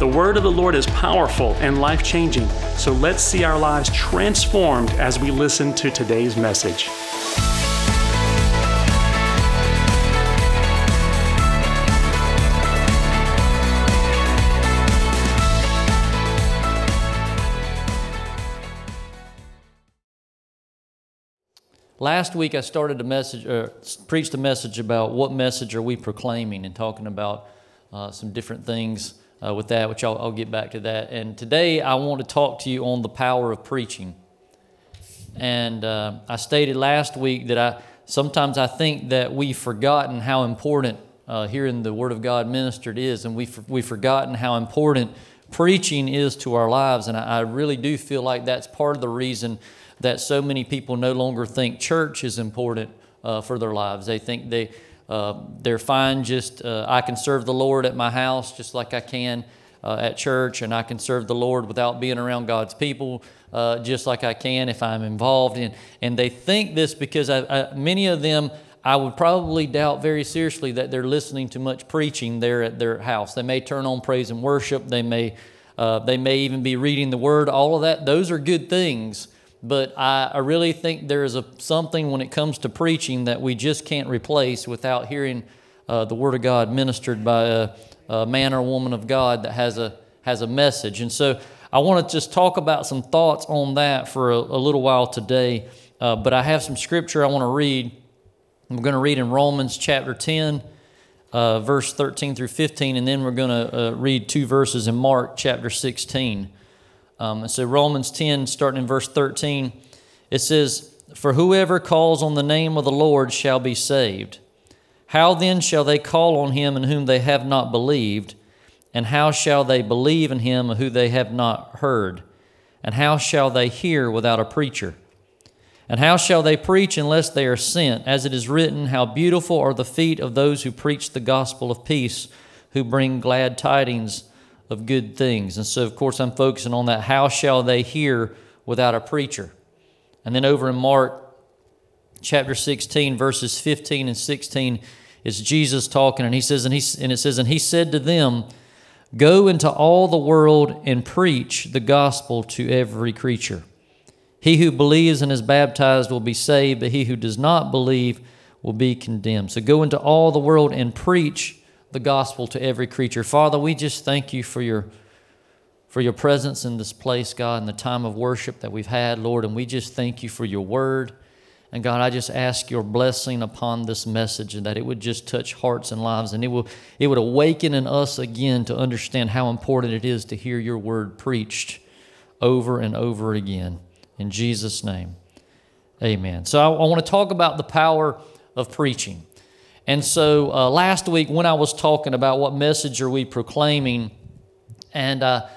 The word of the Lord is powerful and life changing, so let's see our lives transformed as we listen to today's message. Last week I started a message, or preached a message about what message are we proclaiming, and talking about uh, some different things uh, with that, which I'll, I'll get back to that. And today I want to talk to you on the power of preaching. And uh, I stated last week that I sometimes I think that we've forgotten how important uh, hearing the Word of God ministered is, and we've, we've forgotten how important preaching is to our lives. And I, I really do feel like that's part of the reason that so many people no longer think church is important uh, for their lives. They think they uh, they're fine just, uh, I can serve the Lord at my house just like I can uh, at church, and I can serve the Lord without being around God's people uh, just like I can if I'm involved in. And they think this because I, I, many of them, I would probably doubt very seriously that they're listening to much preaching there at their house. They may turn on praise and worship. They may, uh, they may even be reading the Word. All of that, those are good things but I, I really think there is a, something when it comes to preaching that we just can't replace without hearing uh, the Word of God ministered by a, a, man or woman of God that has a, has a message. And so I want to just talk about some thoughts on that for a, a little while today. Uh, but I have some scripture I want to read. I'm going to read in Romans chapter 10, uh, verse 13 through 15, and then we're going to uh, read two verses in Mark chapter 16. Um, so, Romans 10, starting in verse 13, it says, For whoever calls on the name of the Lord shall be saved. How then shall they call on him in whom they have not believed? And how shall they believe in him who they have not heard? And how shall they hear without a preacher? And how shall they preach unless they are sent? As it is written, How beautiful are the feet of those who preach the gospel of peace, who bring glad tidings of good things. And so, of course, I'm focusing on that. How shall they hear without a preacher? And then over in Mark chapter 16, verses 15 and 16, is Jesus talking, and he says, and, he, and it says, and he said to them, Go into all the world and preach the gospel to every creature. He who believes and is baptized will be saved, but he who does not believe will be condemned. So go into all the world and preach the gospel to every creature. Father, we just thank you for your for your presence in this place, God, in the time of worship that we've had, Lord, and we just thank you for your word. And God, I just ask your blessing upon this message and that it would just touch hearts and lives and it will it would awaken in us again to understand how important it is to hear your word preached over and over again. In Jesus' name. Amen. So I, I want to talk about the power of preaching. And so uh, last week, when I was talking about what message are we proclaiming, and uh,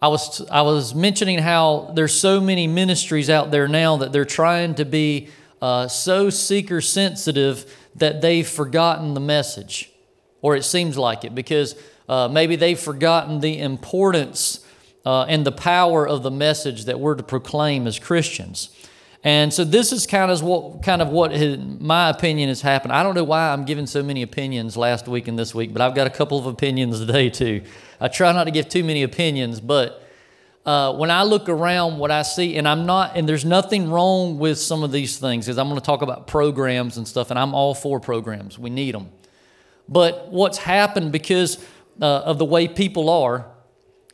I was I was mentioning how there's so many ministries out there now that they're trying to be uh, so seeker sensitive that they've forgotten the message, or it seems like it, because uh, maybe they've forgotten the importance uh, and the power of the message that we're to proclaim as Christians. And so this is kind of what kind of what my opinion has happened. I don't know why I'm giving so many opinions last week and this week, but I've got a couple of opinions today too. I try not to give too many opinions, but uh, when I look around, what I see, and I'm not, and there's nothing wrong with some of these things, because I'm going to talk about programs and stuff, and I'm all for programs. We need them. But what's happened because uh, of the way people are,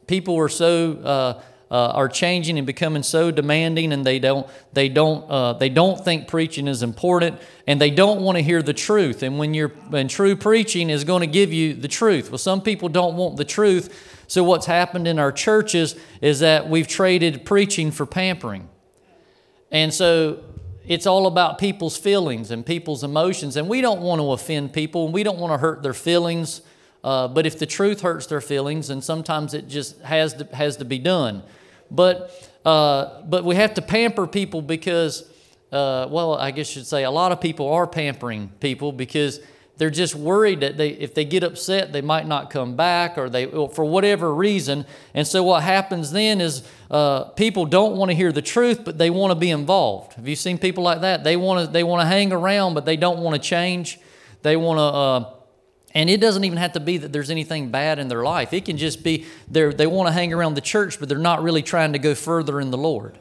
people are so uh, uh, are changing and becoming so demanding, and they don't they don't uh, they don't think preaching is important, and they don't want to hear the truth. And when you're and true preaching is going to give you the truth. Well, some people don't want the truth. So what's happened in our churches is that we've traded preaching for pampering, and so it's all about people's feelings and people's emotions, and we don't want to offend people, and we don't want to hurt their feelings. Uh, but if the truth hurts their feelings, then sometimes it just has to, has to be done. But, uh, but we have to pamper people because uh, well, I guess you should say a lot of people are pampering people because they're just worried that they, if they get upset, they might not come back or they, for whatever reason. And so what happens then is uh, people don't want to hear the truth, but they want to be involved. Have you seen people like that? They want to, they want to hang around, but they don't want to change. They want to, uh, and it doesn't even have to be that there's anything bad in their life. It can just be they want to hang around the church, but they're not really trying to go further in the Lord.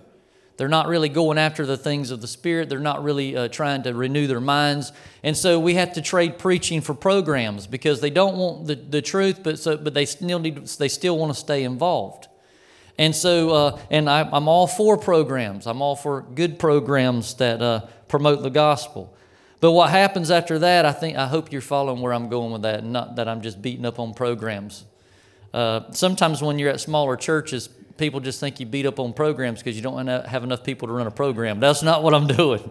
They're not really going after the things of the Spirit. They're not really uh, trying to renew their minds. And so we have to trade preaching for programs because they don't want the, the truth, but, so, but they, still need, they still want to stay involved. And so, uh, and I, am all for programs. I'm all for good programs that uh, promote the gospel. But what happens after that, I think, I hope you're following where I'm going with that, not that I'm just beating up on programs. Uh, sometimes when you're at smaller churches, people just think you beat up on programs because you don't have enough people to run a program. That's not what I'm doing.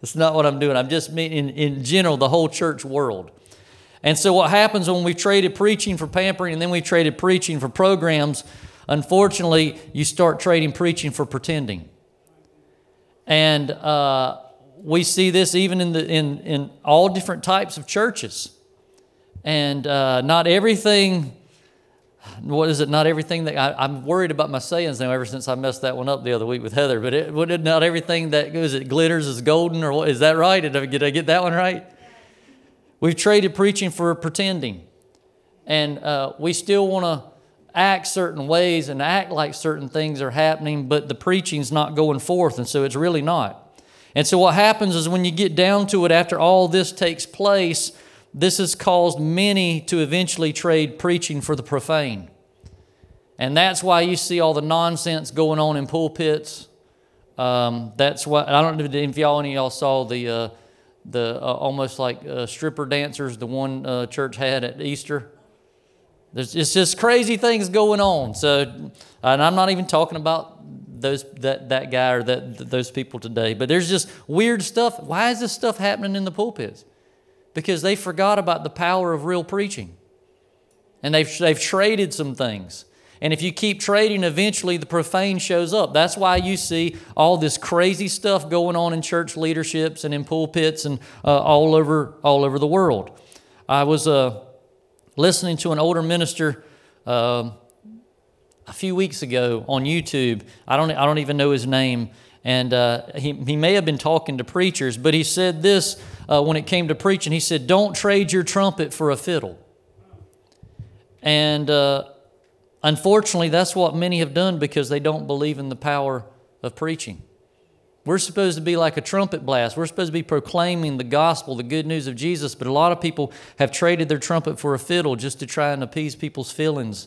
That's not what I'm doing. I'm just meaning in general the whole church world. And so what happens when we traded preaching for pampering and then we traded preaching for programs, unfortunately, you start trading preaching for pretending. And uh, we see this even in, the, in, in all different types of churches. And uh, not everything what is it? Not everything that I, am worried about my sayings now. Ever since I messed that one up the other week with Heather, but it, not everything that it glitters is golden, or what, is that right? Did I, did I get that one right? We've traded preaching for pretending, and uh, we still want to act certain ways and act like certain things are happening, but the preaching's not going forth, and so it's really not. And so what happens is when you get down to it, after all this takes place this has caused many to eventually trade preaching for the profane. And that's why you see all the nonsense going on in pulpits. Um, that's why, I don't know if y'all, any of y'all saw the, uh, the uh, almost like uh, stripper dancers the one uh, church had at Easter. There's it's just crazy things going on. So, and I'm not even talking about those that that guy or that those people today, but there's just weird stuff. Why is this stuff happening in the pulpits? because they forgot about the power of real preaching. And they've, they've traded some things. And if you keep trading, eventually the profane shows up. That's why you see all this crazy stuff going on in church leaderships and in pulpits and uh, all, over, all over the world. I was uh, listening to an older minister uh, a few weeks ago on YouTube. I don't, I don't even know his name. And uh, he, he may have been talking to preachers, but he said this uh, when it came to preaching. He said, Don't trade your trumpet for a fiddle. And uh, unfortunately, that's what many have done because they don't believe in the power of preaching. We're supposed to be like a trumpet blast. We're supposed to be proclaiming the gospel, the good news of Jesus, but a lot of people have traded their trumpet for a fiddle just to try and appease people's feelings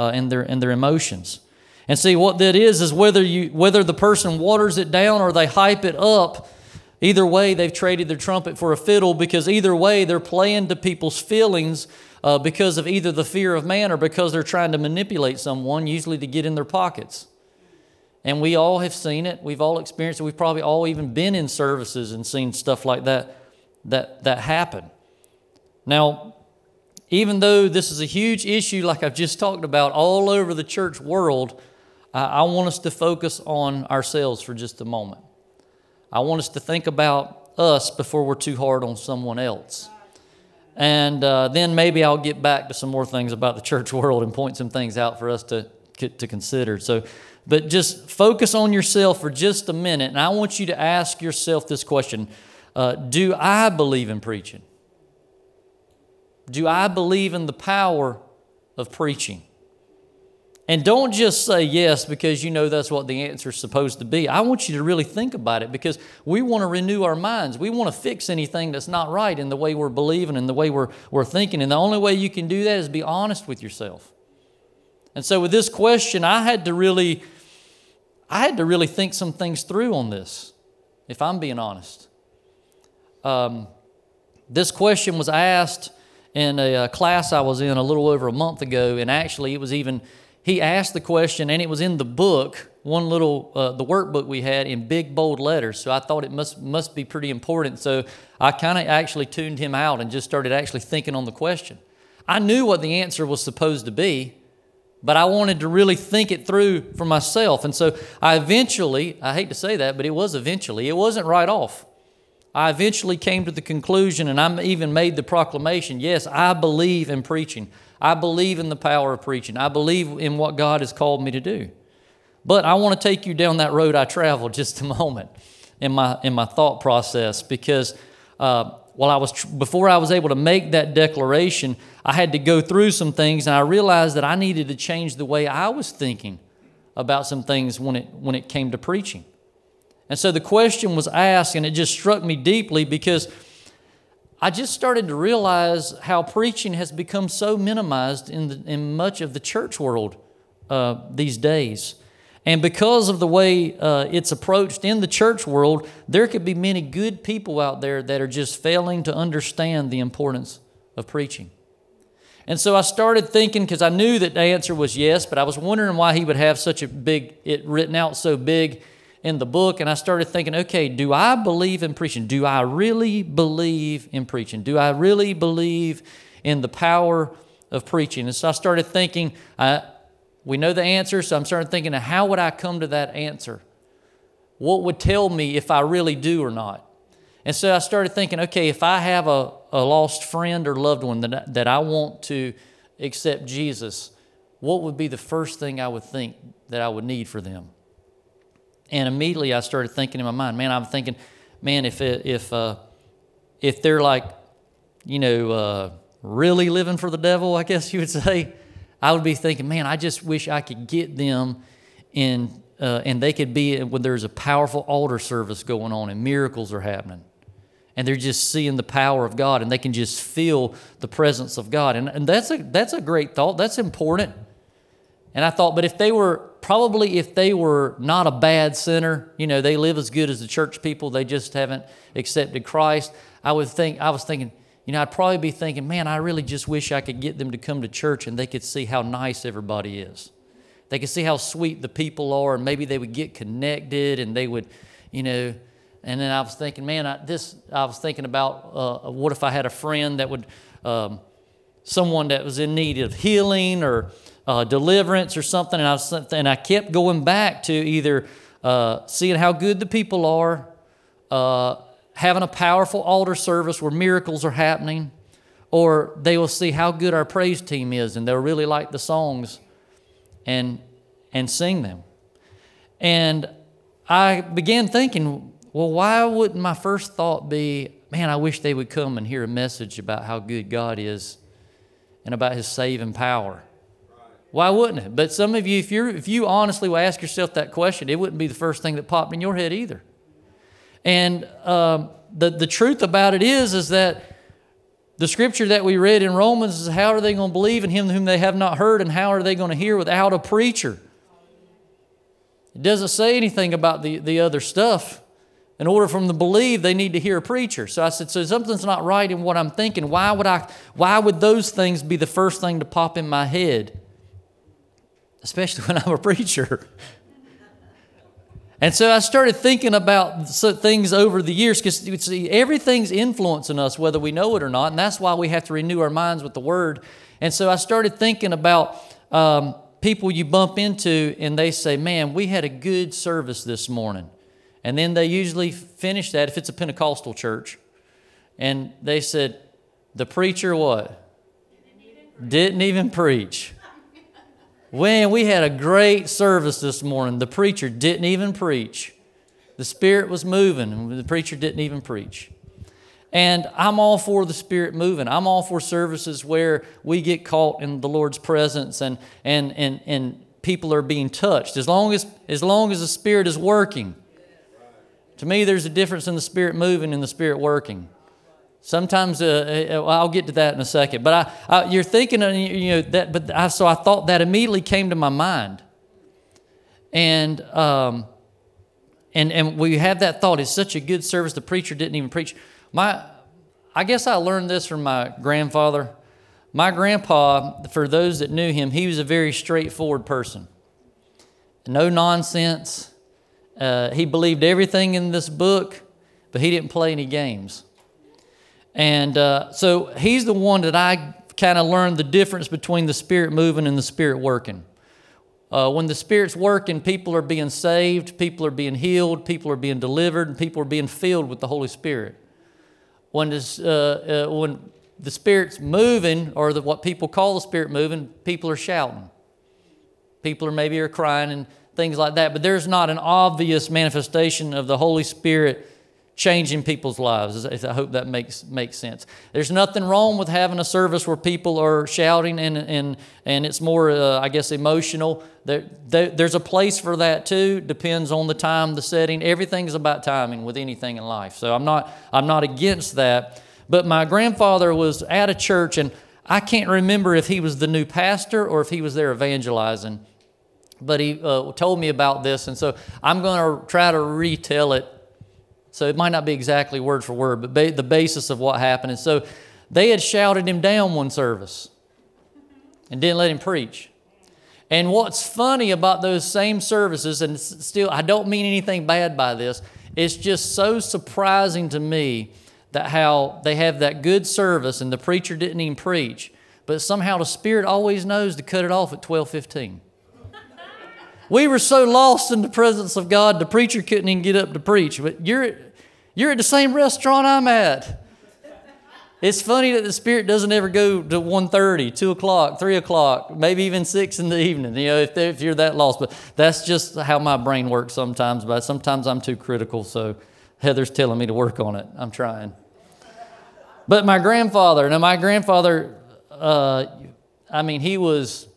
uh, and, their, in their emotions. And see, what that is, is whether, you, whether the person waters it down or they hype it up, either way, they've traded their trumpet for a fiddle because either way, they're playing to people's feelings uh, because of either the fear of man or because they're trying to manipulate someone, usually to get in their pockets. And we all have seen it. We've all experienced it. We've probably all even been in services and seen stuff like that that, that happen. Now, even though this is a huge issue, like I've just talked about, all over the church world, I want us to focus on ourselves for just a moment. I want us to think about us before we're too hard on someone else. And uh, then maybe I'll get back to some more things about the church world and point some things out for us to, to consider. So, but just focus on yourself for just a minute. And I want you to ask yourself this question uh, Do I believe in preaching? Do I believe in the power of preaching? And don't just say yes because you know that's what the answer is supposed to be. I want you to really think about it because we want to renew our minds. We want to fix anything that's not right in the way we're believing and the way we're, we're thinking. And the only way you can do that is be honest with yourself. And so with this question, I had to really, I had to really think some things through on this, if I'm being honest. Um, this question was asked in a, a class I was in a little over a month ago, and actually it was even he asked the question, and it was in the book, one little, uh, the workbook we had in big bold letters. So I thought it must, must be pretty important. So I kind of actually tuned him out and just started actually thinking on the question. I knew what the answer was supposed to be, but I wanted to really think it through for myself. And so I eventually, I hate to say that, but it was eventually, it wasn't right off. I eventually came to the conclusion, and I even made the proclamation yes, I believe in preaching. I believe in the power of preaching. I believe in what God has called me to do. But I want to take you down that road I traveled just a moment in my, in my thought process because uh, while I was, before I was able to make that declaration, I had to go through some things and I realized that I needed to change the way I was thinking about some things when it, when it came to preaching. And so the question was asked, and it just struck me deeply because I just started to realize how preaching has become so minimized in, the, in much of the church world uh, these days. And because of the way uh, it's approached in the church world, there could be many good people out there that are just failing to understand the importance of preaching. And so I started thinking, because I knew that the answer was yes, but I was wondering why he would have such a big, it written out so big in the book, and I started thinking, okay, do I believe in preaching? Do I really believe in preaching? Do I really believe in the power of preaching? And so I started thinking, uh, we know the answer, so I'm starting thinking, how would I come to that answer? What would tell me if I really do or not? And so I started thinking, okay, if I have a, a lost friend or loved one that, that I want to accept Jesus, what would be the first thing I would think that I would need for them? And immediately I started thinking in my mind, man, I'm thinking, man, if it, if uh, if they're like, you know, uh, really living for the devil, I guess you would say, I would be thinking, man, I just wish I could get them in, uh, and they could be when there's a powerful altar service going on and miracles are happening. And they're just seeing the power of God and they can just feel the presence of God. And, and that's, a, that's a great thought. That's important. And I thought, but if they were probably if they were not a bad sinner, you know, they live as good as the church people, they just haven't accepted Christ, I would think I was thinking, you know, I'd probably be thinking, man, I really just wish I could get them to come to church and they could see how nice everybody is. They could see how sweet the people are, and maybe they would get connected and they would, you know. And then I was thinking, man, I, this, I was thinking about uh, what if I had a friend that would, um, someone that was in need of healing or uh, deliverance or something, and I, was, and I kept going back to either uh, seeing how good the people are, uh, having a powerful altar service where miracles are happening, or they will see how good our praise team is, and they'll really like the songs and, and sing them. And I began thinking, well, why wouldn't my first thought be, man, I wish they would come and hear a message about how good God is and about his saving power? Why wouldn't it? But some of you, if, you if you honestly will ask yourself that question, it wouldn't be the first thing that popped in your head either. And um, the, the truth about it is, is that the scripture that we read in Romans is how are they going to believe in him whom they have not heard, and how are they going to hear without a preacher? It doesn't say anything about the, the other stuff. In order for them to believe, they need to hear a preacher. So I said, so something's not right in what I'm thinking. Why would I why would those things be the first thing to pop in my head? Especially when I'm a preacher. And so I started thinking about things over the years because you see, everything's influencing us, whether we know it or not. And that's why we have to renew our minds with the Word. And so I started thinking about um, people you bump into and they say, Man, we had a good service this morning. And then they usually finish that if it's a Pentecostal church. And they said, The preacher what? Didn't even preach. Didn't even preach. When we had a great service this morning, the preacher didn't even preach. The Spirit was moving, and the preacher didn't even preach. And I'm all for the Spirit moving. I'm all for services where we get caught in the Lord's presence and, and, and, and people are being touched. As long as, as long as the Spirit is working. To me, there's a difference in the Spirit moving and the Spirit working. Sometimes uh, uh, I'll get to that in a second. But I, I, you're thinking, you know, that. But I, so I thought that immediately came to my mind, and um, and and we have that thought. It's such a good service. The preacher didn't even preach. My, I guess I learned this from my grandfather. My grandpa, for those that knew him, he was a very straightforward person. No nonsense. Uh, he believed everything in this book, but he didn't play any games. And uh, so he's the one that I kind of learned the difference between the Spirit moving and the Spirit working. uh, when the Spirit's working, people are being saved, people are being healed, people are being delivered, and people are being filled with the Holy Spirit. When, uh, uh, when the Spirit's moving, or the, what people call the Spirit moving, people are shouting. People are maybe are crying and things like that, but there's not an obvious manifestation of the Holy Spirit changing people's lives. I hope that makes makes sense. There's nothing wrong with having a service where people are shouting and and and it's more, uh, I guess, emotional. There, there, there's a place for that too. Depends on the time, the setting. Everything's about timing with anything in life. So I'm not I'm not against that. But my grandfather was at a church and. I can't remember if he was the new pastor or if he was there evangelizing but he uh, told me about this, and so I'm going to try to retell it. So it might not be exactly word for word, but ba- the basis of what happened. And so they had shouted him down one service and didn't let him preach. And what's funny about those same services, and still, I don't mean anything bad by this, it's just so surprising to me that how they have that good service and the preacher didn't even preach, but somehow the Spirit always knows to cut it off at 1215. We were so lost in the presence of God, the preacher couldn't even get up to preach. But you're, you're at the same restaurant I'm at. It's funny that the Spirit doesn't ever go to 1.30, 2 o'clock, 3 o'clock, maybe even 6 in the evening, you know, if, if you're that lost. But that's just how my brain works sometimes. But sometimes I'm too critical, so Heather's telling me to work on it. I'm trying. But my grandfather, now my grandfather, uh, I mean, he was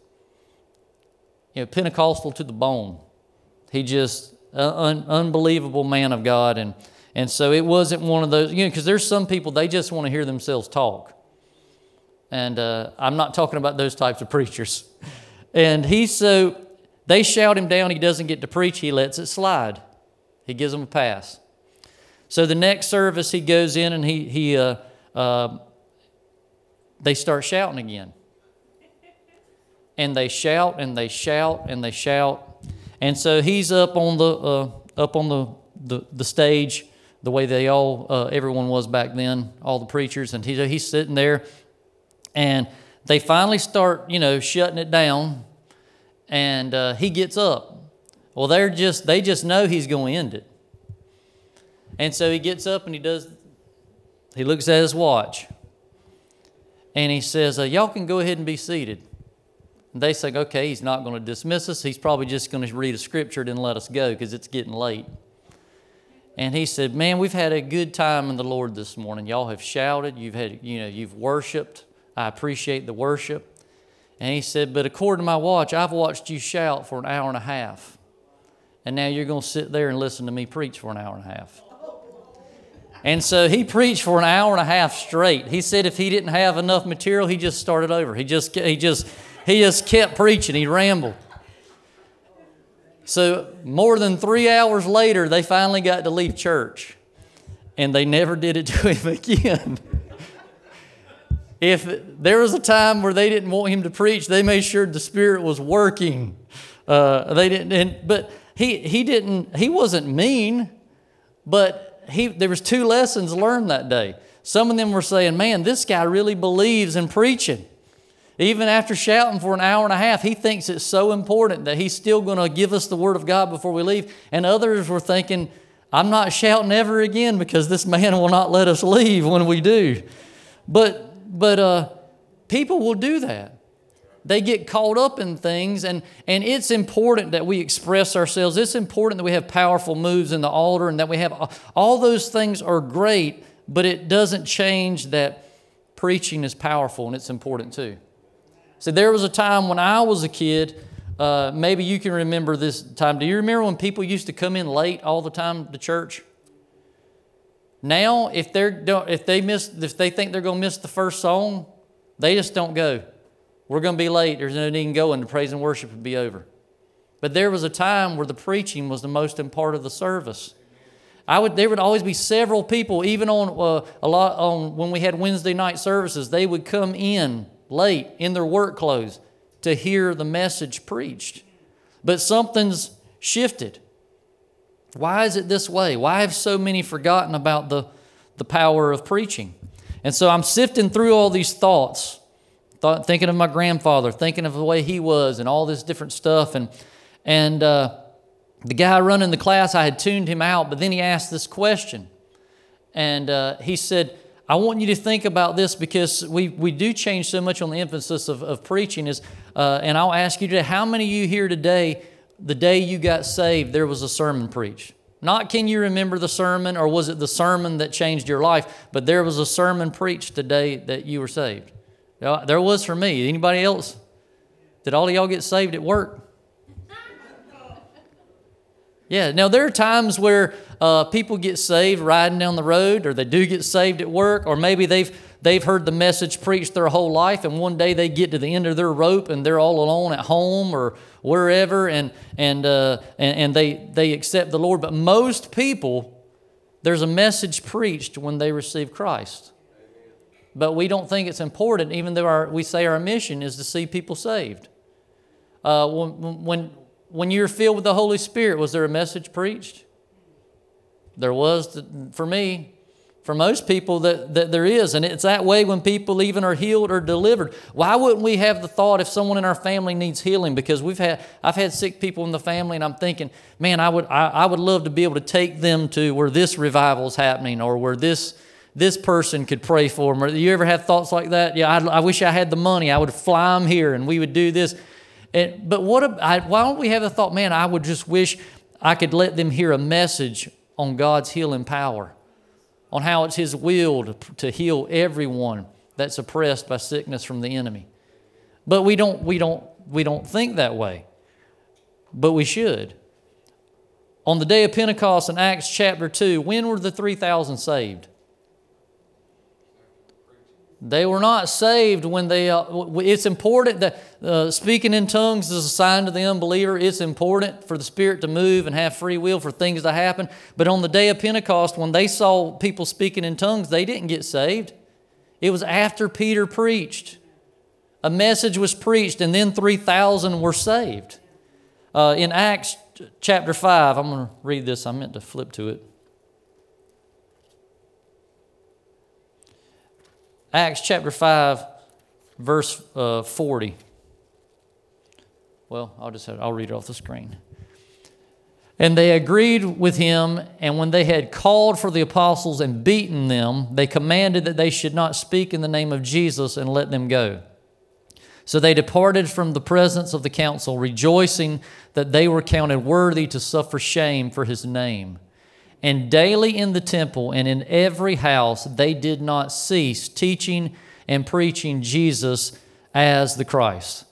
you know, Pentecostal to the bone. He just un, unbelievable man of God, and and so it wasn't one of those. You know, because there's some people they just want to hear themselves talk, and uh, I'm not talking about those types of preachers. And he's so they shout him down. He doesn't get to preach. He lets it slide. He gives them a pass. So the next service he goes in and he he uh, uh they start shouting again and they shout and they shout and they shout. And so he's up on the uh, up on the, the, the stage the way they all uh, everyone was back then, all the preachers, and he, he's sitting there, and they finally start you know shutting it down, and uh, he gets up. Well, they're just they just know he's going to end it, and so he gets up and he does. He looks at his watch, and he says, uh, "Y'all can go ahead and be seated." They say, okay, he's not going to dismiss us. He's probably just going to read a scripture and let us go because it's getting late. And he said, man, we've had a good time in the Lord this morning. Y'all have shouted. You've had, you know, you've worshiped. I appreciate the worship. And he said, but according to my watch, I've watched you shout for an hour and a half. And now you're going to sit there and listen to me preach for an hour and a half. And so he preached for an hour and a half straight. He said if he didn't have enough material, he just started over. He just, he just, he just kept preaching, he rambled. So, more than three hours later, they finally got to leave church, and they never did it to him again. if there was a time where they didn't want him to preach, they made sure the Spirit was working. Uh, they didn't, and, but he, he didn't, he wasn't mean, but he, there was two lessons learned that day. Some of them were saying, man, this guy really believes in preaching. Even after shouting for an hour and a half, he thinks it's so important that he's still going to give us the Word of God before we leave. And others were thinking, I'm not shouting ever again because this man will not let us leave when we do. But, but uh, people will do that. They get caught up in things, and, and it's important that we express ourselves. It's important that we have powerful moves in the altar and that we have all those things are great, but it doesn't change that preaching is powerful and it's important too. See, there was a time when I was a kid, uh, maybe you can remember this time. Do you remember when people used to come in late all the time to church? Now, if they're if they miss if they think they're going to miss the first song, they just don't go. We're going to be late. There's no need in going. The praise and worship would be over. But there was a time where the preaching was the most important part of the service. I would, there would always be several people, even on uh, a lot on when we had Wednesday night services. They would come in late in their work clothes to hear the message preached. But something's shifted. Why is it this way? Why have so many forgotten about the, the power of preaching? And so I'm sifting through all these thoughts, thought, thinking of my grandfather, thinking of the way he was, and all this different stuff. And And uh, the guy running the class, I had tuned him out, but then he asked this question. And uh, he said, I want you to think about this because we, we do change so much on the emphasis of, of preaching. Is, uh, and I'll ask you today, how many of you here today, the day you got saved, there was a sermon preached? Not can you remember the sermon or was it the sermon that changed your life, but there was a sermon preached the day that you were saved. There was for me. Anybody else? Did all of y'all get saved at work? Yeah, now there are times where uh, people get saved riding down the road, or they do get saved at work, or maybe they've they've heard the message preached their whole life, and one day they get to the end of their rope and they're all alone at home or wherever, and and uh, and, and they they accept the Lord. But most people, there's a message preached when they receive Christ. But we don't think it's important, even though our, we say our mission is to see people saved. Uh, when, when, when you're filled with the Holy Spirit, was there a message preached? There was for me, for most people, that, that there is. And it's that way when people even are healed or delivered. Why wouldn't we have the thought if someone in our family needs healing? Because we've had, I've had sick people in the family, and I'm thinking, man, I would, I, I would love to be able to take them to where this revival is happening or where this this person could pray for them. Or you ever have thoughts like that? Yeah, I, I wish I had the money. I would fly them here and we would do this. And, but what, I, why don't we have the thought, man, I would just wish I could let them hear a message on God's healing power, on how it's His will to, to heal everyone that's oppressed by sickness from the enemy. But we don't, we, don't, we don't think that way. But we should. On the day of Pentecost in Acts chapter 2, when were the 3,000 saved? They were not saved when they. Uh, it's important that uh, speaking in tongues is a sign to the unbeliever. It's important for the Spirit to move and have free will for things to happen. But on the day of Pentecost, when they saw people speaking in tongues, they didn't get saved. It was after Peter preached. A message was preached, and then 3,000 were saved. Uh, in Acts chapter 5, I'm going to read this. I meant to flip to it. Acts chapter 5, verse uh, 40. Well, I'll just I'll read it off the screen. And they agreed with him, and when they had called for the apostles and beaten them, they commanded that they should not speak in the name of Jesus and let them go. So they departed from the presence of the council, rejoicing that they were counted worthy to suffer shame for his name. And daily in the temple and in every house, they did not cease teaching and preaching Jesus as the Christ.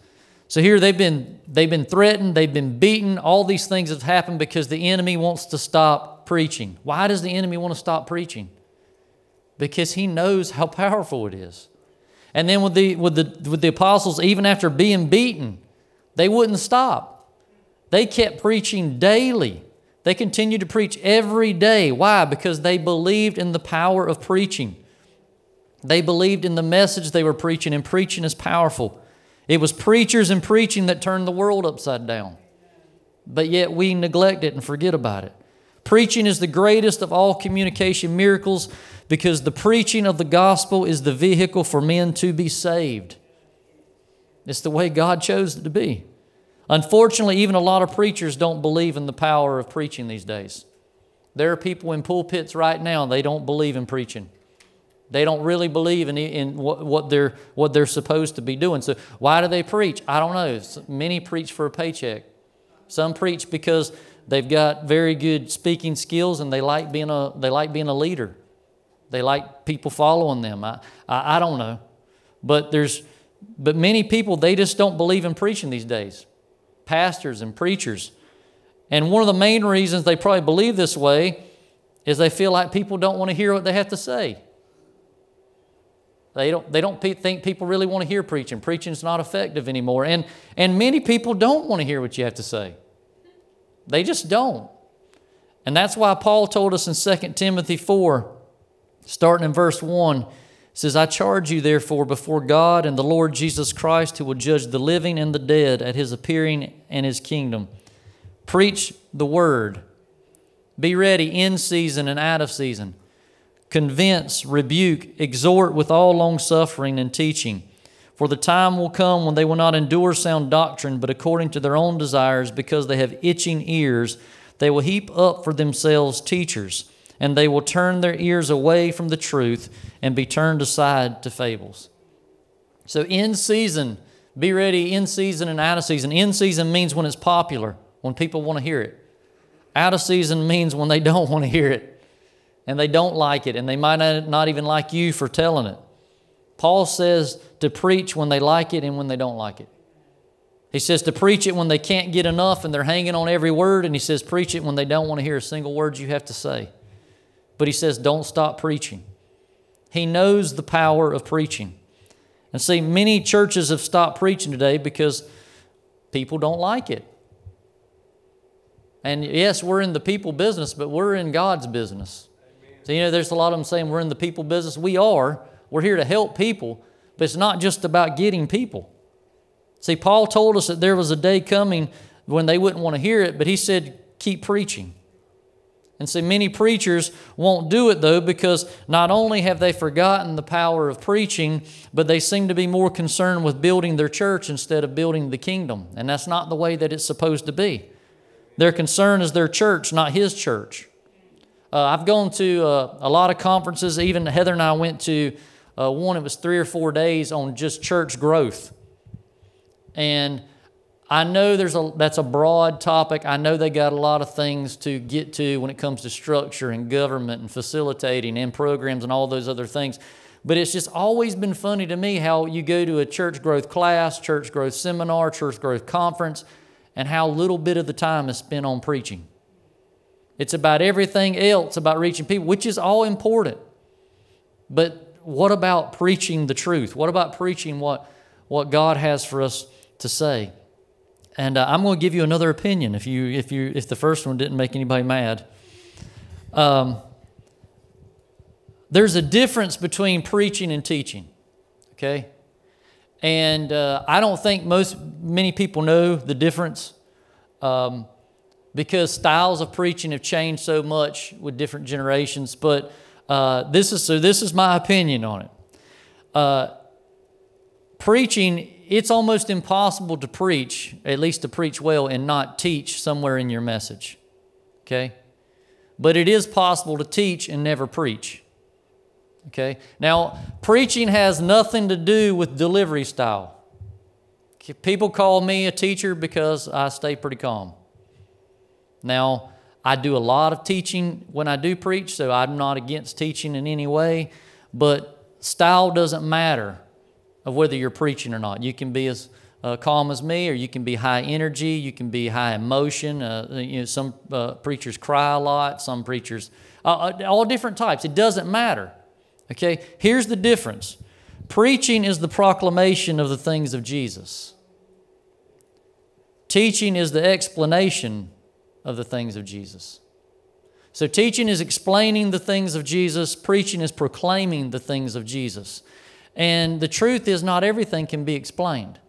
So here they've been, they've been threatened, they've been beaten, all these things have happened because the enemy wants to stop preaching. Why does the enemy want to stop preaching? Because he knows how powerful it is. And then with the, with the, with the apostles, even after being beaten, they wouldn't stop. They kept preaching daily. They continued to preach every day. Why? Because they believed in the power of preaching. They believed in the message they were preaching, and preaching is powerful. It was preachers and preaching that turned the world upside down. But yet we neglect it and forget about it. Preaching is the greatest of all communication miracles because the preaching of the gospel is the vehicle for men to be saved. It's the way God chose it to be. Unfortunately, even a lot of preachers don't believe in the power of preaching these days. There are people in pulpits right now, they don't believe in preaching. They don't really believe in, in what, what, they're, what they're supposed to be doing. So, why do they preach? I don't know. Many preach for a paycheck. Some preach because they've got very good speaking skills and they like being a, they like being a leader. They like people following them. I, I, I don't know. But, there's, but many people, they just don't believe in preaching these days pastors and preachers. And one of the main reasons they probably believe this way is they feel like people don't want to hear what they have to say. They don't, they don't think people really want to hear preaching. Preaching's not effective anymore. And, and many people don't want to hear what you have to say. They just don't. And that's why Paul told us in 2 Timothy 4, starting in verse 1, says, I charge you, therefore, before God and the Lord Jesus Christ, who will judge the living and the dead at his appearing and his kingdom. Preach the word. Be ready in season and out of season. Convince, rebuke, exhort with all long suffering and teaching. For the time will come when they will not endure sound doctrine, but according to their own desires, because they have itching ears, they will heap up for themselves teachers, and they will turn their ears away from the truth and be turned aside to fables. So, in season, be ready in season and out of season. In season means when it's popular, when people want to hear it. Out of season means when they don't want to hear it and they don't like it, and they might not even like you for telling it. Paul says to preach when they like it and when they don't like it. He says to preach it when they can't get enough and they're hanging on every word, and he says preach it when they don't want to hear a single word you have to say. But he says don't stop preaching. He knows the power of preaching. And see, many churches have stopped preaching today because people don't like it. And yes, we're in the people business, but we're in God's business. So, you know, there's a lot of them saying we're in the people business. We are, we're here to help people, but it's not just about getting people. See, Paul told us that there was a day coming when they wouldn't want to hear it, but he said, keep preaching. And see, many preachers won't do it though because not only have they forgotten the power of preaching, but they seem to be more concerned with building their church instead of building the kingdom. And that's not the way that it's supposed to be. Their concern is their church, not his church. Uh, I've gone to uh, a lot of conferences. Even Heather and I went to uh, one, it was three or four days on just church growth. And I know there's a, that's a broad topic. I know they got a lot of things to get to when it comes to structure and government and facilitating and programs and all those other things. But it's just always been funny to me how you go to a church growth class, church growth seminar, church growth conference, and how little bit of the time is spent on preaching. It's about everything else about reaching people, which is all important. But what about preaching the truth? What about preaching what, what God has for us to say? And uh, I'm going to give you another opinion if, you, if, you, if the first one didn't make anybody mad. Um, there's a difference between preaching and teaching, okay? And uh, I don't think most, many people know the difference um, because styles of preaching have changed so much with different generations. But uh, this is so. This is my opinion on it. Preaching, it's almost impossible to preach, at least to preach well, and not teach somewhere in your message. Okay, but it is possible to teach and never preach. Okay, now preaching has nothing to do with delivery style. People call me a teacher because I stay pretty calm. Now, I do a lot of teaching when I do preach, so I'm not against teaching in any way, but style doesn't matter of whether you're preaching or not. You can be as uh, calm as me, or you can be high energy, you can be high emotion. Uh, you know, some uh, preachers cry a lot, some preachers, uh, uh, all different types. It doesn't matter. Okay, here's the difference preaching is the proclamation of the things of Jesus, teaching is the explanation of the things of Jesus. So, teaching is explaining the things of Jesus, preaching is proclaiming the things of Jesus. And the truth is, not everything can be explained.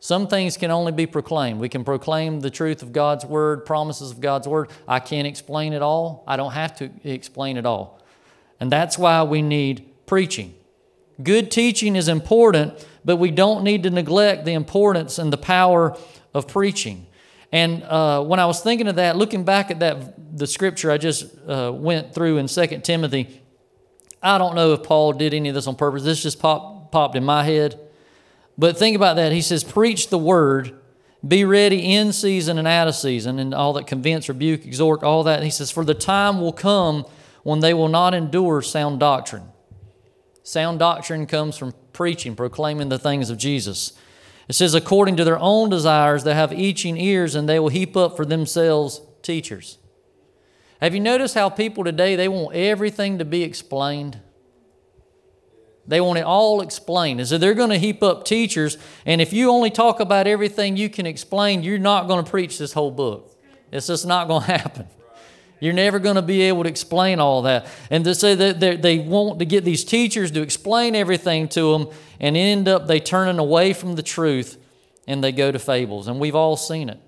Some things can only be proclaimed. We can proclaim the truth of God's Word, promises of God's Word. I can't explain it all. I don't have to explain it all. And that's why we need preaching. Good teaching is important, but we don't need to neglect the importance and the power of preaching. And uh, when I was thinking of that, looking back at that, the scripture I just uh, went through in 2 Timothy, I don't know if Paul did any of this on purpose. This just pop, popped in my head. But think about that. He says, Preach the word, be ready in season and out of season, and all that convince, rebuke, exhort, all that. And he says, For the time will come when they will not endure sound doctrine. Sound doctrine comes from preaching, proclaiming the things of Jesus. It says, according to their own desires, they have itching ears, and they will heap up for themselves teachers. Have you noticed how people today they want everything to be explained? They want it all explained. And so they're going to heap up teachers, and if you only talk about everything you can explain, you're not going to preach this whole book. It's just not going to happen. You're never going to be able to explain all that. And to say that they want to get these teachers to explain everything to them and end up they turning away from the truth and they go to fables. And we've all seen it.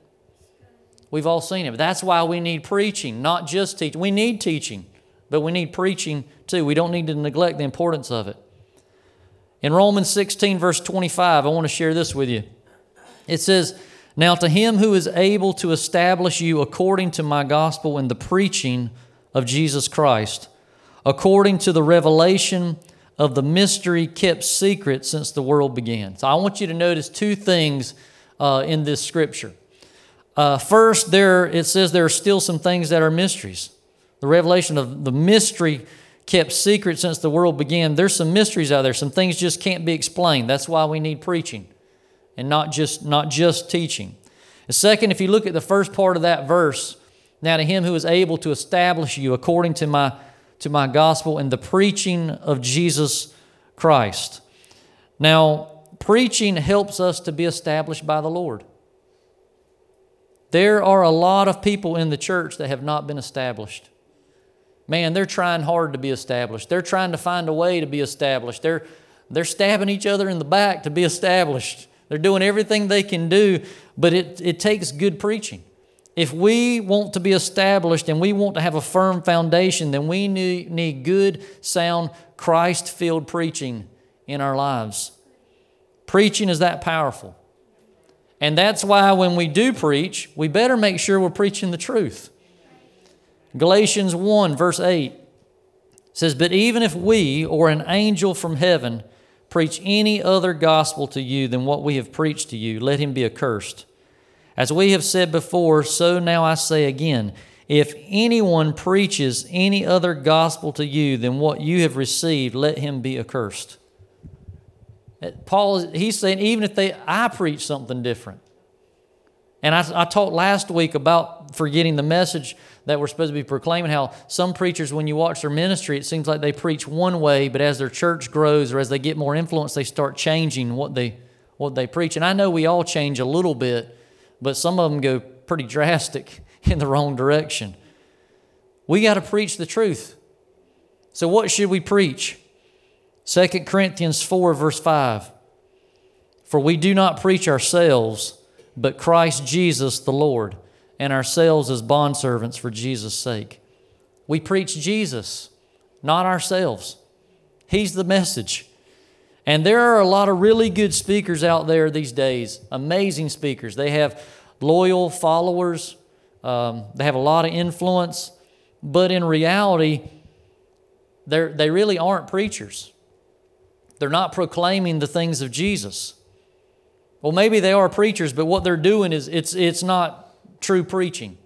We've all seen it. That's why we need preaching, not just teaching. We need teaching, but we need preaching too. We don't need to neglect the importance of it. In Romans 16, verse 25, I want to share this with you. It says, Now to him who is able to establish you according to my gospel and the preaching of Jesus Christ, according to the revelation of the mystery kept secret since the world began. So I want you to notice two things uh, in this scripture. Uh, first, there it says there are still some things that are mysteries. The revelation of the mystery kept secret since the world began. There's some mysteries out there. Some things just can't be explained. That's why we need preaching and not just not just teaching. Second, if you look at the first part of that verse, now to him who is able to establish you according to my to my gospel and the preaching of Jesus Christ. Now, preaching helps us to be established by the Lord. There are a lot of people in the church that have not been established. Man, they're trying hard to be established. They're trying to find a way to be established. They're, they're stabbing each other in the back to be established. They're doing everything they can do, but it, it takes good preaching. If we want to be established and we want to have a firm foundation, then we need, need good, sound, Christ filled preaching in our lives. Preaching is that powerful. And that's why when we do preach, we better make sure we're preaching the truth. Galatians 1, verse 8 says, But even if we or an angel from heaven preach any other gospel to you than what we have preached to you, let him be accursed. As we have said before, so now I say again if anyone preaches any other gospel to you than what you have received, let him be accursed. Paul, he's saying, even if they, I preach something different. And I, I talked last week about forgetting the message that we're supposed to be proclaiming, how some preachers, when you watch their ministry, it seems like they preach one way, but as their church grows or as they get more influence, they start changing what they, what they preach. And I know we all change a little bit, but some of them go pretty drastic in the wrong direction. We got to preach the truth. So, what should we preach? 2 Corinthians 4, verse 5. For we do not preach ourselves, but Christ Jesus the Lord, and ourselves as bondservants for Jesus' sake. We preach Jesus, not ourselves. He's the message. And there are a lot of really good speakers out there these days, amazing speakers. They have loyal followers, um, they have a lot of influence, but in reality, they they really aren't preachers. They're not proclaiming the things of Jesus. Well, maybe they are preachers, but what they're doing is it's, it's not true preaching.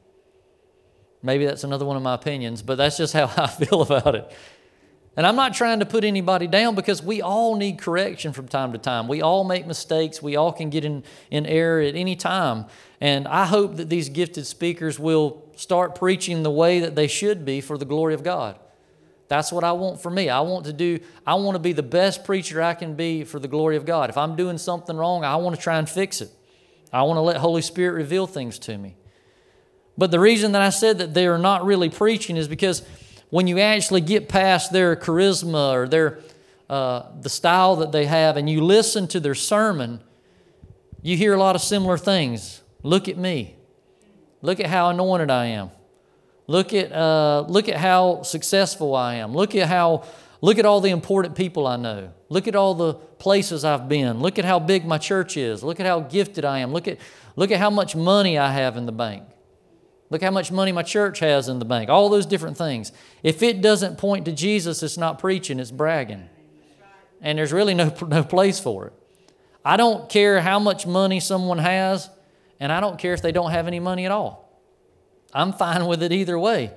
Maybe that's another one of my opinions, but that's just how I feel about it. And I'm not trying to put anybody down because we all need correction from time to time. We all make mistakes. We all can get in, in error at any time. And I hope that these gifted speakers will start preaching the way that they should be for the glory of God. That's what I want for me. I want to do, I want to be the best preacher I can be for the glory of God. If I'm doing something wrong, I want to try and fix it. I want to let Holy Spirit reveal things to me. But the reason that I said that they are not really preaching is because when you actually get past their charisma or their uh, the style that they have and you listen to their sermon, you hear a lot of similar things. Look at me. Look at how anointed I am. Look at, uh, look at how successful I am. Look at how, look at all the important people I know. Look at all the places I've been. Look at how big my church is. Look at how gifted I am. Look at, look at how much money I have in the bank. Look how much money my church has in the bank. All those different things. If it doesn't point to Jesus, it's not preaching, it's bragging. And there's really no, no place for it. I don't care how much money someone has, and I don't care if they don't have any money at all. I'm fine with it either way.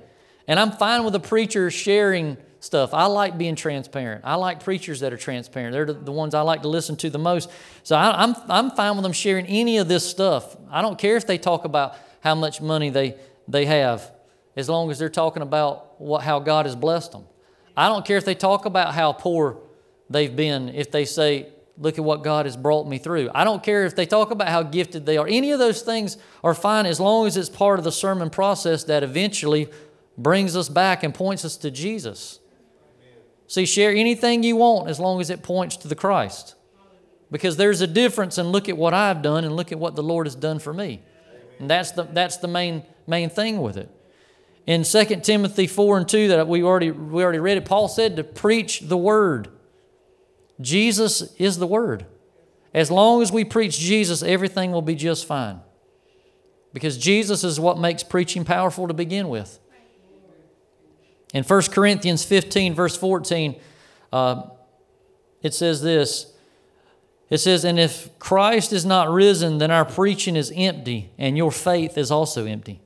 And I'm fine with a preacher sharing stuff. I like being transparent. I like preachers that are transparent. They're the ones I like to listen to the most. So I, am I'm, I'm fine with them sharing any of this stuff. I don't care if they talk about how much money they, they have, as long as they're talking about what, how God has blessed them. I don't care if they talk about how poor they've been, if they say, Look at what God has brought me through. I don't care if they talk about how gifted they are. Any of those things are fine as long as it's part of the sermon process that eventually brings us back and points us to Jesus. See, share anything you want as long as it points to the Christ. Because there's a difference in look at what I've done and look at what the Lord has done for me. And that's the, that's the main, main thing with it. In 2 Timothy 4 and 2 that we already, we already read it, Paul said to preach the word. Jesus is the Word. As long as we preach Jesus, everything will be just fine. Because Jesus is what makes preaching powerful to begin with. In 1 Corinthians 15, verse 14, uh, it says this It says, And if Christ is not risen, then our preaching is empty, and your faith is also empty.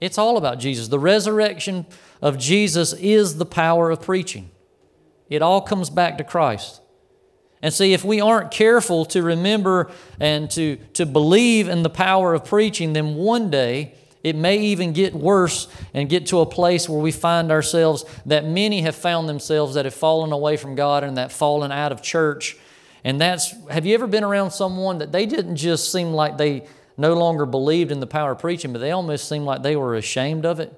It's all about Jesus. The resurrection of Jesus is the power of preaching. It all comes back to Christ. And see, if we aren't careful to remember and to, to believe in the power of preaching, then one day it may even get worse and get to a place where we find ourselves that many have found themselves that have fallen away from God and that fallen out of church. And that's, have you ever been around someone that they didn't just seem like they no longer believed in the power of preaching, but they almost seemed like they were ashamed of it?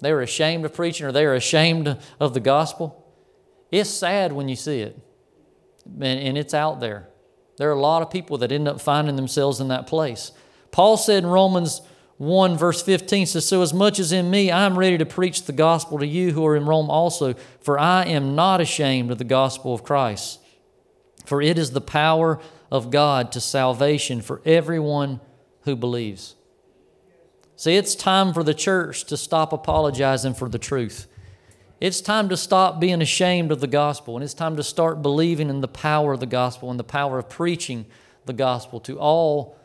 They were ashamed of preaching or they were ashamed of the gospel. It's sad when you see it, and it's out there. There are a lot of people that end up finding themselves in that place. Paul said in Romans 1, verse 15 says, So as much as in me, I am ready to preach the gospel to you who are in Rome also, for I am not ashamed of the gospel of Christ. For it is the power of God to salvation for everyone who believes. See, it's time for the church to stop apologizing for the truth. It's time to stop being ashamed of the gospel, and it's time to start believing in the power of the gospel and the power of preaching the gospel to all,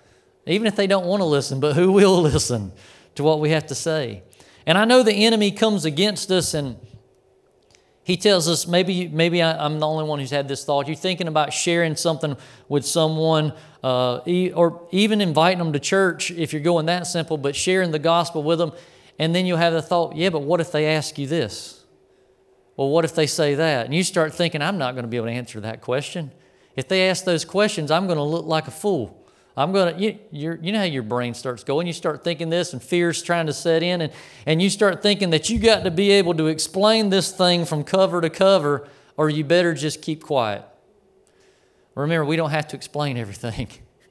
even if they don't want to listen, but who will listen to what we have to say. And I know the enemy comes against us and he tells us maybe maybe I, am the only one who's had this thought. You're thinking about sharing something with someone, uh, or even inviting them to church if you're going that simple, but sharing the gospel with them, and then you'll have the thought, yeah, but what if they ask you this? Well, what if they say that? And you start thinking, I'm not going to be able to answer that question. If they ask those questions, I'm going to look like a fool. I'm going to, you, you know how your brain starts going. You start thinking this, and fear's trying to set in, and, and you start thinking that you got to be able to explain this thing from cover to cover, or you better just keep quiet. Remember, we don't have to explain everything.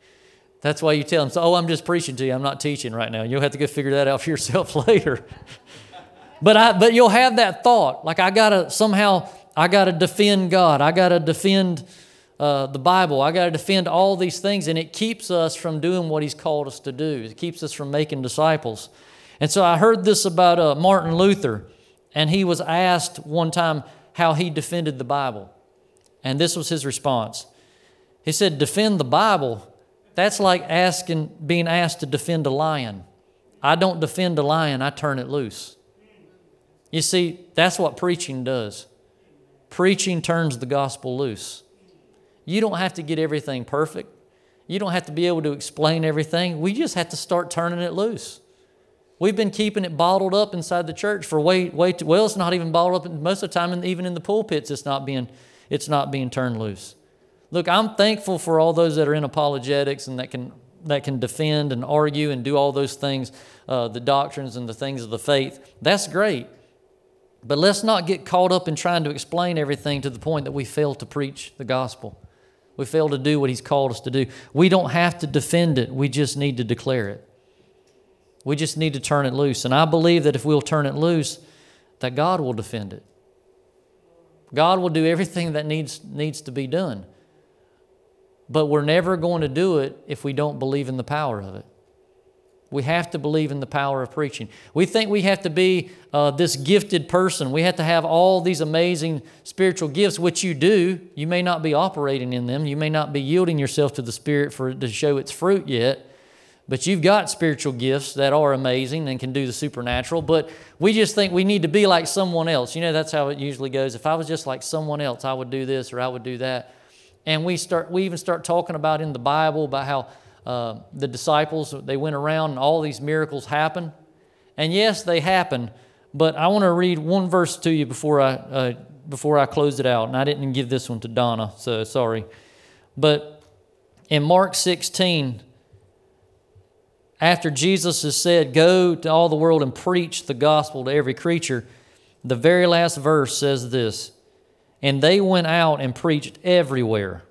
That's why you tell them, so, oh, I'm just preaching to you. I'm not teaching right now. You'll have to go figure that out for yourself later. But I but you'll have that thought like I gotta somehow I gotta defend God. I gotta defend uh, the Bible. I gotta defend all these things, and it keeps us from doing what He's called us to do. It keeps us from making disciples. And so I heard this about uh, Martin Luther, and he was asked one time how he defended the Bible, and this was his response. He said, "Defend the Bible." That's like asking, being asked to defend a lion. I don't defend a lion, I turn it loose. You see, that's what preaching does. Preaching turns the gospel loose. You don't have to get everything perfect. You don't have to be able to explain everything. We just have to start turning it loose. We've been keeping it bottled up inside the church for way, way too, well, it's not even bottled up. Most of the time, even in the pulpits, it's not being, it's not being turned loose. Look, I'm thankful for all those that are in apologetics and that can, that can defend and argue and do all those things, uh, the doctrines and the things of the faith. That's great. But let's not get caught up in trying to explain everything to the point that we fail to preach the gospel. We fail to do what He's called us to do. We don't have to defend it, we just need to declare it. We just need to turn it loose. And I believe that if we'll turn it loose, that God will defend it. God will do everything that needs, needs to be done. But we're never going to do it if we don't believe in the power of it. We have to believe in the power of preaching. We think we have to be uh, this gifted person. We have to have all these amazing spiritual gifts, which you do. You may not be operating in them. You may not be yielding yourself to the Spirit for it to show its fruit yet. But you've got spiritual gifts that are amazing and can do the supernatural. But we just think we need to be like someone else. You know, that's how it usually goes. If I was just like someone else, I would do this or I would do that. And we start, we even start talking about in the Bible about how uh, the disciples, they went around and all these miracles happened. And yes, they happened, but I want to read one verse to you before I, uh, before I close it out. And I didn't give this one to Donna, so sorry. But in Mark 16, after Jesus has said, Go to all the world and preach the gospel to every creature, the very last verse says this And they went out and preached everywhere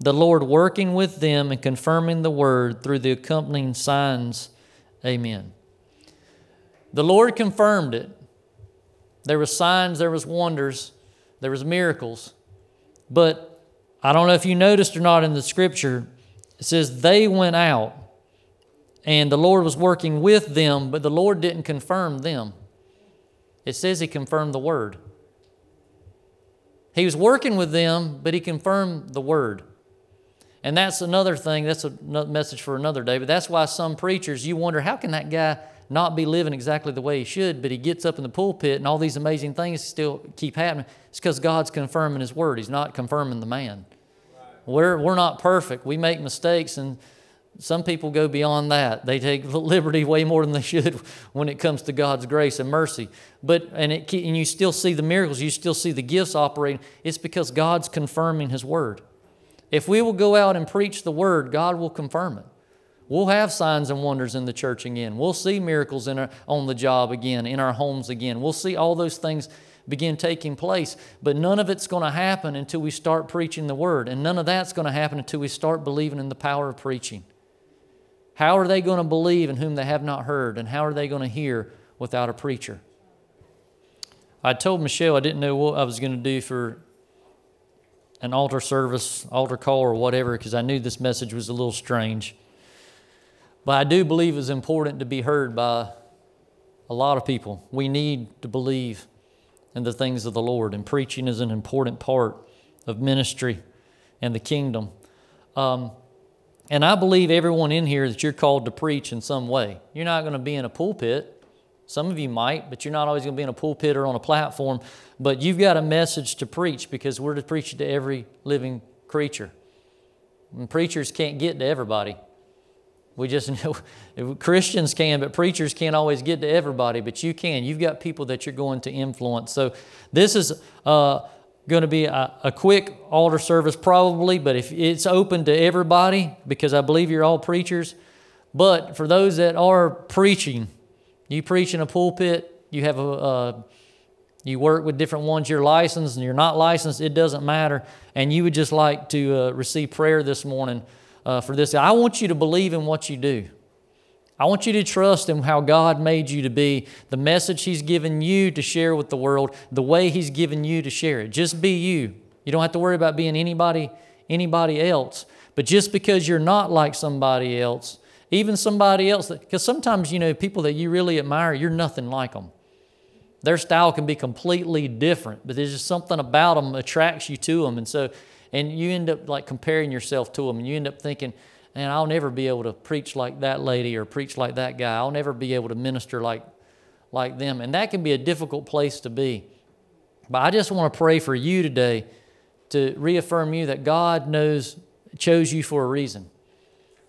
the Lord working with them and confirming the word through the accompanying signs. Amen. The Lord confirmed it. There were signs, there was wonders, there was miracles. But I don't know if you noticed or not in the scripture, it says they went out and the Lord was working with them, but the Lord didn't confirm them. It says He confirmed the word. He was working with them, but He confirmed the word. And that's another thing, that's a message for another day, but that's why some preachers, you wonder, how can that guy not be living exactly the way he should, but he gets up in the pulpit and all these amazing things still keep happening? It's because God's confirming His word, He's not confirming the man. We're, we're not perfect. We make mistakes, and some people go beyond that. They take liberty way more than they should when it comes to God's grace and mercy. But and it and you still see the miracles, you still see the gifts operating. It's because God's confirming His word. If we will go out and preach the word, God will confirm it. We'll have signs and wonders in the church again. We'll see miracles our, on the job again, in our homes again. We'll see all those things begin taking place. But none of it's going to happen until we start preaching the word. And none of that's going to happen until we start believing in the power of preaching. How are they going to believe in whom they have not heard? And how are they going to hear without a preacher? I told Michelle I didn't know what I was going to do for an altar service, altar call, or whatever, because I knew this message was a little strange. But I do believe it's important to be heard by a lot of people. We need to believe in the things of the Lord, and preaching is an important part of ministry and the kingdom. Um, and I believe everyone in here that you're called to preach in some way. You're not going to be in a pulpit. Some of you might, but you're not always going to be in a pulpit or on a platform. But you've got a message to preach because we're to preach it to every living creature. And preachers can't get to everybody. We just know Christians can, but preachers can't always get to everybody, but you can. You've got people that you're going to influence. So this is uh, going to be a, a quick altar service, probably, but if it's open to everybody, because I believe you're all preachers. But for those that are preaching, you preach in a pulpit, you have a, you work with different ones, you're licensed and you're not licensed, it doesn't matter. And you would just like to uh, receive prayer this morning uh, for this. I want you to believe in what you do. I want you to trust in how God made you to be, the message He's given you to share with the world, the way He's given you to share it. Just be you. You don't have to worry about being anybody, anybody else. But just because you're not like somebody else even somebody else, because sometimes, you know, people that you really admire, you're nothing like them. Their style can be completely different, but there's just something about them attracts you to them. And so, and you end up like comparing yourself to them, and you end up thinking, and I'll never be able to preach like that lady or preach like that guy. I'll never be able to minister like, like them. And that can be a difficult place to be. But I just want to pray for you today to reaffirm you that God knows, chose you for a reason.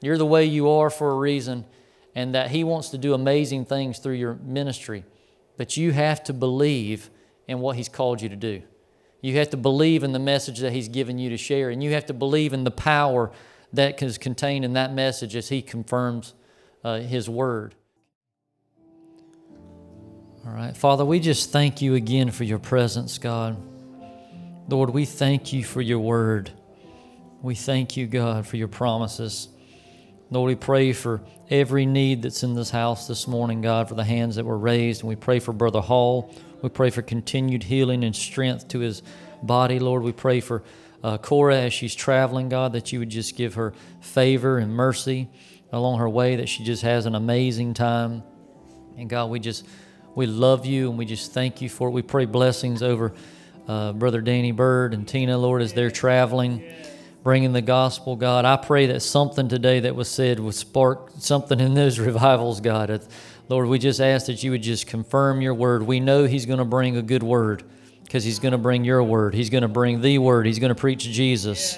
You're the way you are for a reason, and that He wants to do amazing things through your ministry. But you have to believe in what He's called you to do. You have to believe in the message that He's given you to share, and you have to believe in the power that is contained in that message as He confirms uh, His word. All right, Father, we just thank you again for your presence, God. Lord, we thank you for your word. We thank you, God, for your promises. Lord, we pray for every need that's in this house this morning, God, for the hands that were raised. And we pray for Brother Hall. We pray for continued healing and strength to his body, Lord. We pray for uh, Cora as she's traveling, God, that you would just give her favor and mercy along her way, that she just has an amazing time. And God, we just, we love you and we just thank you for it. We pray blessings over uh, Brother Danny Bird and Tina, Lord, as they're traveling bringing the gospel, God. I pray that something today that was said would spark something in those revivals, God. Lord, we just ask that you would just confirm your word. We know He's going to bring a good word because He's going to bring your word. He's going to bring the word. He's going to preach Jesus.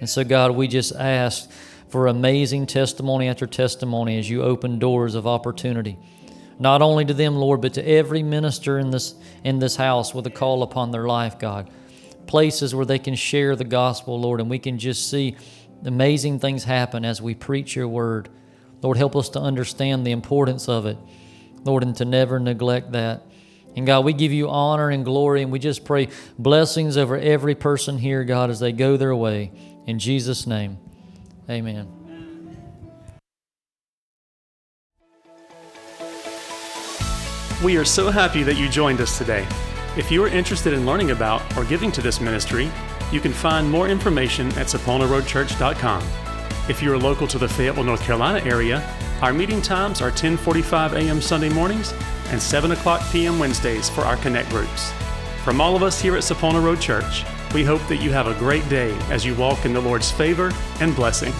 And so, God, we just ask for amazing testimony after testimony as you open doors of opportunity. Not only to them, Lord, but to every minister in this in this house with a call upon their life, God places where they can share the gospel, Lord, and we can just see amazing things happen as we preach your word. Lord, help us to understand the importance of it, Lord, and to never neglect that. And God, we give you honor and glory, and we just pray blessings over every person here, God, as they go their way. In Jesus' name, amen. We are so happy that you joined us today. If you are interested in learning about or giving to this ministry, You can find more information at saponaroadchurch.com. If you are local to the Fayetteville, North Carolina area, our meeting times are 10:45 a.m. Sunday mornings and 7 o'clock p.m. Wednesdays for our connect groups. From all of us here at Sapona Road Church, we hope that you have a great day as you walk in the Lord's favor and blessing.